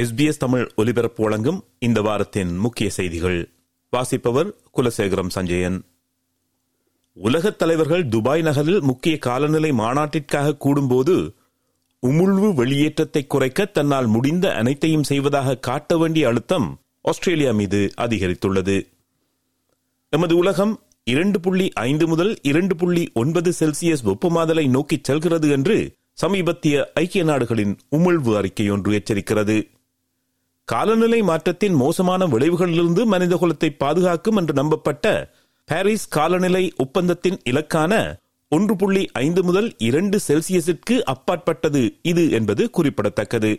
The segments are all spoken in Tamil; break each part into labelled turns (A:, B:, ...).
A: எஸ்பிஎஸ் தமிழ் ஒலிபரப்பு வழங்கும் இந்த வாரத்தின் முக்கிய செய்திகள். வாசிப்பவர் குலசேகரம் சஞ்சயன். உலகத் தலைவர்கள் துபாய் நகரில் முக்கிய காலநிலை மாநாட்டிற்காக கூடும்போது உமிழ்வு வெளியேற்றத்தை குறைக்க தன்னால் முடிந்த அனைத்தையும் செய்வதாக காட்ட வேண்டிய அழுத்தம் ஆஸ்திரேலியா மீது அதிகரித்துள்ளது. எமது உலகம் இரண்டு புள்ளி ஐந்து முதல் இரண்டு புள்ளி ஒன்பது செல்சியஸ் வெப்பமாதலை நோக்கி செல்கிறது என்று சமீபத்திய ஐக்கிய நாடுகளின் உமிழ்வு அறிக்கை ஒன்று எச்சரிக்கிறது. காலநிலை மாற்றத்தின் மோசமான விளைவுகளிலிருந்து மனிதகுலத்தை பாதுகாக்கும் என்று நம்பப்பட்ட பாரிஸ் காலநிலை ஒப்பந்தத்தின் இலக்கான ஒன்று புள்ளி ஐந்து முதல் இரண்டு செல்சியஸிற்கு அப்பாற்பட்டது இது என்பது குறிப்பிடத்தக்கது.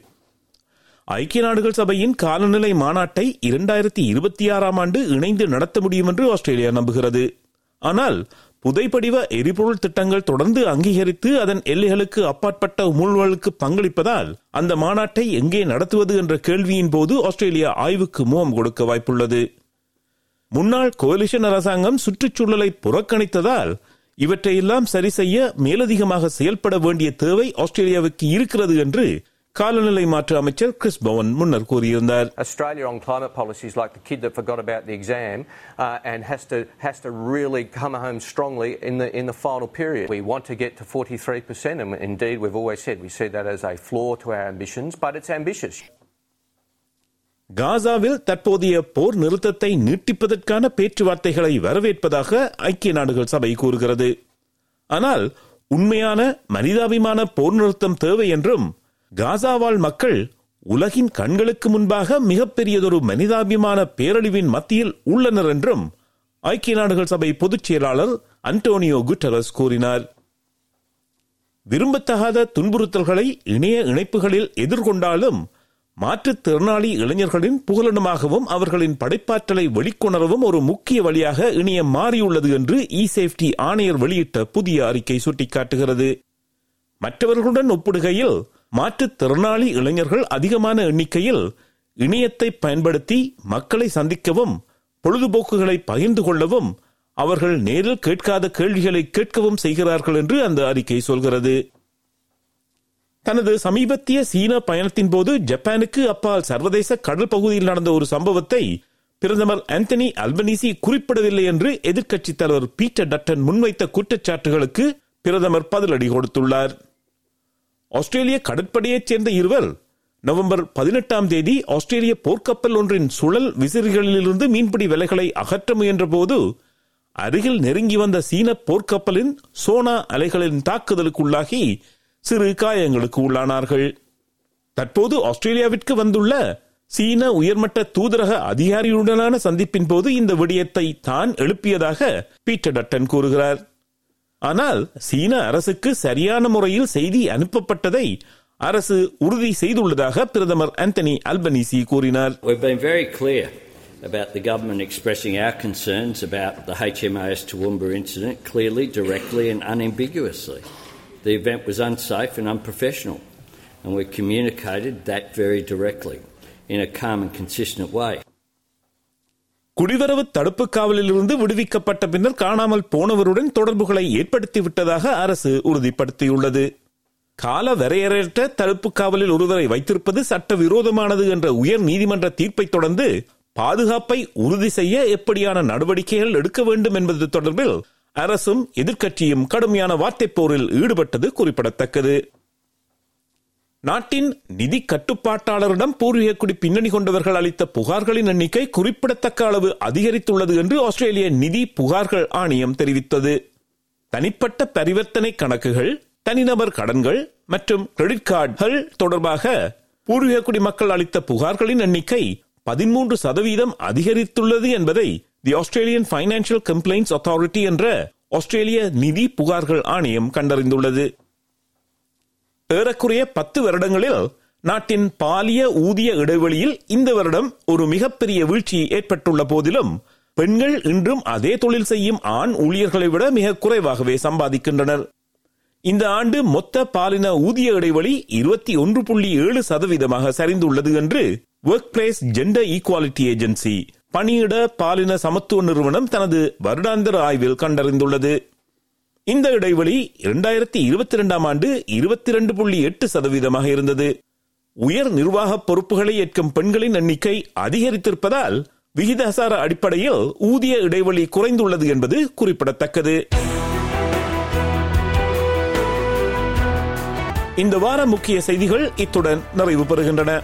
A: ஐக்கிய நாடுகள் சபையின் காலநிலை மாநாட்டை இரண்டாயிரத்தி இருபத்தி ஆறாம் ஆண்டு இணைந்து நடத்த முடியும் என்று ஆஸ்திரேலியா நம்புகிறது. ஆனால் புதைப்படிவ எரிபொருள் திட்டங்கள் தொடர்ந்து அங்கீகரித்து அதன் எல்லைகளுக்கு அப்பாற்பட்ட உமிழ்வுகளுக்கு பங்களிப்பதால் அந்த மாநாட்டை எங்கே நடத்துவது என்ற கேள்வியின் போது ஆஸ்திரேலியா ஆய்வுக்கு முகம் கொடுக்க வாய்ப்புள்ளது. முன்னாள் கோலிஷன் அரசாங்கம் சுற்றுச்சூழலை புறக்கணித்ததால் இவற்றையெல்லாம் சரி செய்ய மேலதிகமாக செயல்பட வேண்டிய தேவை ஆஸ்திரேலியாவுக்கு இருக்கிறது என்று காலநிலை மாற்ற அமைச்சர் கிறிஸ் பவன் முன்னர் கூறியிருந்தார்
B: Australia on climate policy is like the kid that forgot about the exam uh, and has to has to really come home strongly in the in the final period. We want to get to 43%, and indeed we've always said we see that as a flaw to our ambitions, but it's ambitious.
A: காசாவில் தற்போதைய போர் நிறுத்தத்தை நீட்டிப்பதற்கான பேச்சுவார்த்தைகளை வரவேற்பதாக ஐக்கிய நாடுகள் சபை கூறுகிறது ஆனால் உண்மையான மனிதாபிமான போர் நிறுத்தம் தேவை என்றும் காசாவால் மக்கள் உலகின் கண்களுக்கு முன்பாக மிகப்பெரியதொரு மனிதாபிமான பேரழிவின் மத்தியில் உள்ளனர் என்றும் ஐக்கிய நாடுகள் சபை பொதுச் செயலாளர் அன்டோனியோ குட்டரஸ் கூறினார். விரும்பத்தகாத துன்புறுத்தல்களை இணைய இணைப்புகளில் எதிர்கொண்டாலும் மாற்றுத்திறனாளி இளைஞர்களின் புகலிடமாகவும் அவர்களின் படைப்பாற்றலை வெளிக்கொணரவும் ஒரு முக்கிய வழியாக இணையம் மாறியுள்ளது என்று இ சேஃப்டி ஆணையர் வெளியிட்ட புதிய அறிக்கை சுட்டிக்காட்டுகிறது. மற்றவர்களுடன் ஒப்பிடுகையில் மாற்றுத்திறனாளி இளைஞர்கள் அதிகமான எண்ணிக்கையில் இணையத்தை பயன்படுத்தி மக்களை சந்திக்கவும் பொழுதுபோக்குகளை பகிர்ந்து கொள்ளவும் அவர்கள் நேரில் கேட்காத கேள்விகளை கேட்கவும் செய்கிறார்கள் என்று அந்த அறிக்கை சொல்கிறது. தனது சமீபத்திய சீன பயணத்தின் போது ஜப்பானுக்கு அப்பால் சர்வதேச கடல் பகுதியில் நடந்த ஒரு சம்பவத்தை பிரதமர் ஆந்தனி அல்பனீசி குறிப்பிடவில்லை என்று எதிர்க்கட்சித் தலைவர் பீட்டர் டட்டன் முன்வைத்த குற்றச்சாட்டுகளுக்கு பிரதமர் பதிலடி கொடுத்துள்ளார். ஆஸ்திரேலிய கடற்படையைச் சேர்ந்த இருவர் நவம்பர் பதினெட்டாம் தேதி ஆஸ்திரேலிய போர்க்கப்பல் ஒன்றின் சுழல் விசிறிகளிலிருந்து மீன்பிடி விலைகளை அகற்ற முயன்றபோது அருகில் நெருங்கி வந்த சீன போர்க்கப்பலின் சோனா அலைகளின் தாக்குதலுக்குள்ளாகி சிறு காயங்களுக்கு உள்ளானார்கள். தற்போது ஆஸ்திரேலியாவிற்கு வந்துள்ள சீன உயர்மட்ட தூதரக அதிகாரியுடனான சந்திப்பின் போது இந்த விடயத்தை தான் எழுப்பியதாக பீட்டர் டட்டன் கூறுகிறார். ஆனால் சீன அரசுக்கு சரியான முறையில் செய்தி அனுப்பப்பட்டதை அரசு உறுதி செய்துள்ளதாக பிரதமர் ஆந்தனி அல்பனீசி கூறினார்
C: We've been very clear about the government expressing our concerns about the HMAS Toowoomba incident clearly, directly, and unambiguously. The event was unsafe and unprofessional, and we communicated that very directly in a calm and consistent way.
A: குடிவரவு தடுப்பு காவலிலிருந்து விடுவிக்கப்பட்ட பின்னர் காணாமல் போனவருடன் தொடர்புகளை ஏற்படுத்திவிட்டதாக அரசு உறுதிப்படுத்தியுள்ளது. கால வரையறையற்ற தடுப்பு காவலில் ஒருவரை வைத்திருப்பது சட்டவிரோதமானது என்ற உயர் நீதிமன்ற தீர்ப்பை தொடர்ந்து பாதுகாப்பை உறுதி செய்ய எப்படியான நடவடிக்கைகள் எடுக்க வேண்டும் என்பது தொடர்பில் அரசும் எதிர்க்கட்சியும் கடுமையான வார்த்தைப் போரில் ஈடுபட்டது குறிப்பிடத்தக்கது. நாட்டின் நிதி கட்டுப்பாட்டாளரிடம் பூர்வீக குடி பின்னணி கொண்டவர்கள் அளித்த புகார்களின் எண்ணிக்கை குறிப்பிடத்தக்க அளவு அதிகரித்துள்ளது என்று ஆஸ்திரேலிய நிதி புகார்கள் ஆணையம் தெரிவித்தது. தனிப்பட்ட பரிவர்த்தனை கணக்குகள் தனிநபர் கடன்கள் மற்றும் கிரெடிட் கார்டுகள் தொடர்பாக பூர்வீக குடிமக்கள் அளித்த புகார்களின் எண்ணிக்கை பதிமூன்று சதவீதம் அதிகரித்துள்ளது என்பதை the Australian Financial Complaints Authority என்ற ஆஸ்திரேலிய நிதி புகார்கள் ஆணையம் கண்டறிந்துள்ளது. ஏறக்குறைய பத்து வருடங்களில் நாட்டின் பாலிய ஊதிய இடைவெளியில் இந்த வருடம் ஒரு மிகப்பெரிய வீழ்ச்சி ஏற்பட்டுள்ள போதிலும் பெண்கள் இன்றும் அதே தொழில் செய்யும் ஆண் ஊழியர்களை விட மிக குறைவாகவே சம்பாதிக்கின்றனர். இந்த ஆண்டு மொத்த பாலின ஊதிய இடைவெளி இருபத்தி ஒன்று புள்ளி ஏழு சதவீதமாக சரிந்துள்ளது என்று work place gender equality agency பணியிட பாலின சமத்துவ நிறுவனம் தனது வருடாந்திர ஆய்வில் கண்டறிந்துள்ளது. இந்த இடைவெளி இரண்டாயிரத்தி இருபத்தி இரண்டாம் ஆண்டு இருபத்தி இரண்டு புள்ளி எட்டு சதவீதமாக இருந்தது. உயர் நிர்வாக பொறுப்புகளை ஏற்கும் பெண்களின் எண்ணிக்கை அதிகரித்திருப்பதால் விகிதாசார அடிப்படையில் ஊதிய இடைவெளி குறைந்துள்ளது என்பது குறிப்பிடத்தக்கது. இந்த வார முக்கிய செய்திகள் இத்துடன் நிறைவு பெறுகின்றன.